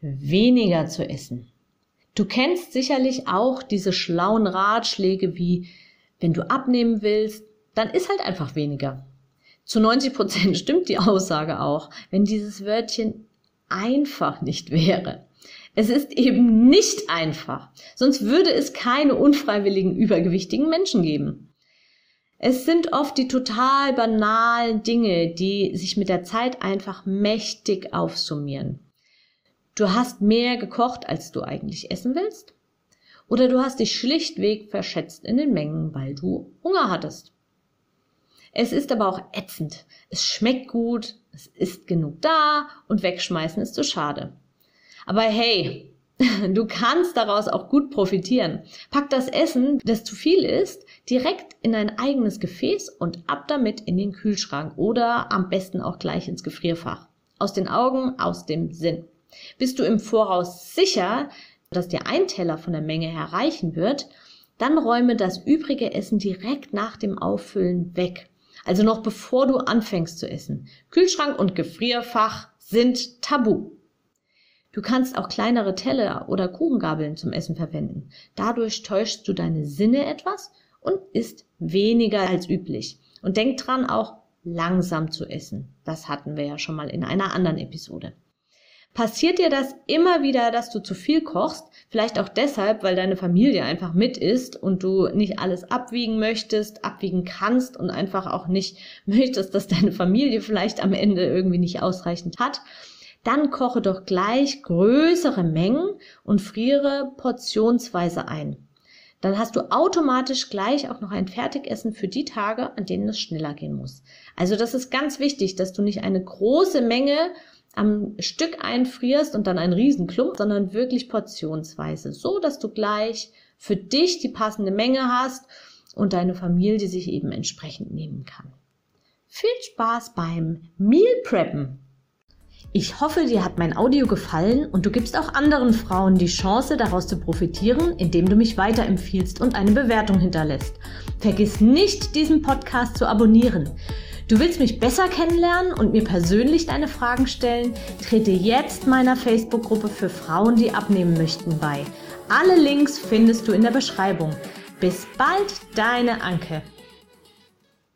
weniger zu essen. Du kennst sicherlich auch diese schlauen Ratschläge wie, wenn du abnehmen willst, dann isst halt einfach weniger. Zu 90 Prozent stimmt die Aussage auch, wenn dieses Wörtchen einfach nicht wäre. Es ist eben nicht einfach, sonst würde es keine unfreiwilligen übergewichtigen Menschen geben. Es sind oft die total banalen Dinge, die sich mit der Zeit einfach mächtig aufsummieren. Du hast mehr gekocht, als du eigentlich essen willst. Oder du hast dich schlichtweg verschätzt in den Mengen, weil du Hunger hattest. Es ist aber auch ätzend. Es schmeckt gut, es ist genug da und wegschmeißen ist zu schade. Aber hey, du kannst daraus auch gut profitieren. Pack das Essen, das zu viel ist, direkt in ein eigenes Gefäß und ab damit in den Kühlschrank oder am besten auch gleich ins Gefrierfach. Aus den Augen, aus dem Sinn. Bist du im Voraus sicher, dass dir ein Teller von der Menge erreichen wird, dann räume das übrige Essen direkt nach dem Auffüllen weg. Also noch bevor du anfängst zu essen. Kühlschrank und Gefrierfach sind tabu. Du kannst auch kleinere Teller oder Kuchengabeln zum Essen verwenden. Dadurch täuschst du deine Sinne etwas und isst weniger als üblich. Und denk dran, auch langsam zu essen. Das hatten wir ja schon mal in einer anderen Episode. Passiert dir das immer wieder, dass du zu viel kochst? Vielleicht auch deshalb, weil deine Familie einfach mit ist und du nicht alles abwiegen möchtest, abwiegen kannst und einfach auch nicht möchtest, dass deine Familie vielleicht am Ende irgendwie nicht ausreichend hat. Dann koche doch gleich größere Mengen und friere portionsweise ein. Dann hast du automatisch gleich auch noch ein Fertigessen für die Tage, an denen es schneller gehen muss. Also das ist ganz wichtig, dass du nicht eine große Menge am Stück einfrierst und dann ein Riesenklump, sondern wirklich portionsweise, so dass du gleich für dich die passende Menge hast und deine Familie sich eben entsprechend nehmen kann. Viel Spaß beim Meal Preppen! Ich hoffe, dir hat mein Audio gefallen und du gibst auch anderen Frauen die Chance, daraus zu profitieren, indem du mich weiterempfiehlst und eine Bewertung hinterlässt. Vergiss nicht, diesen Podcast zu abonnieren. Du willst mich besser kennenlernen und mir persönlich deine Fragen stellen? Trete jetzt meiner Facebook-Gruppe für Frauen, die abnehmen möchten, bei. Alle Links findest du in der Beschreibung. Bis bald, deine Anke.